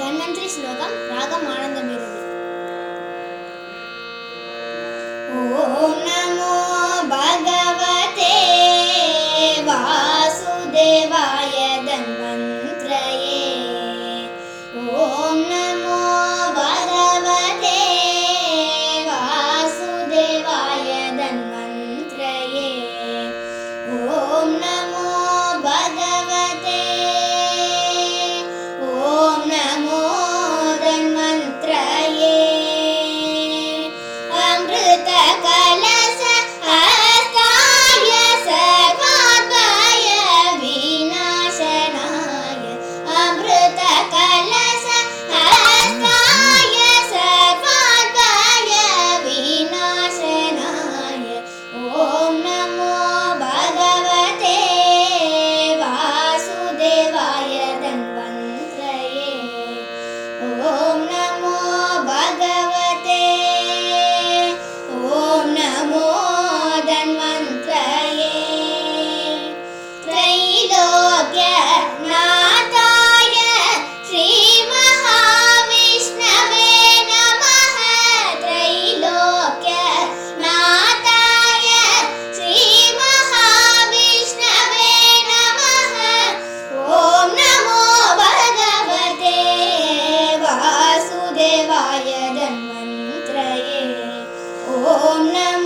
धन्वन्तरि श्लोकं रागम् आनन्दमेरुवि ॐ नमो भगवते वासुदेवाय धन्वन्त्रये ॐ नमो भगवते वासुदेवाय धन्वन्त्रये ॐ नमो சொன்ன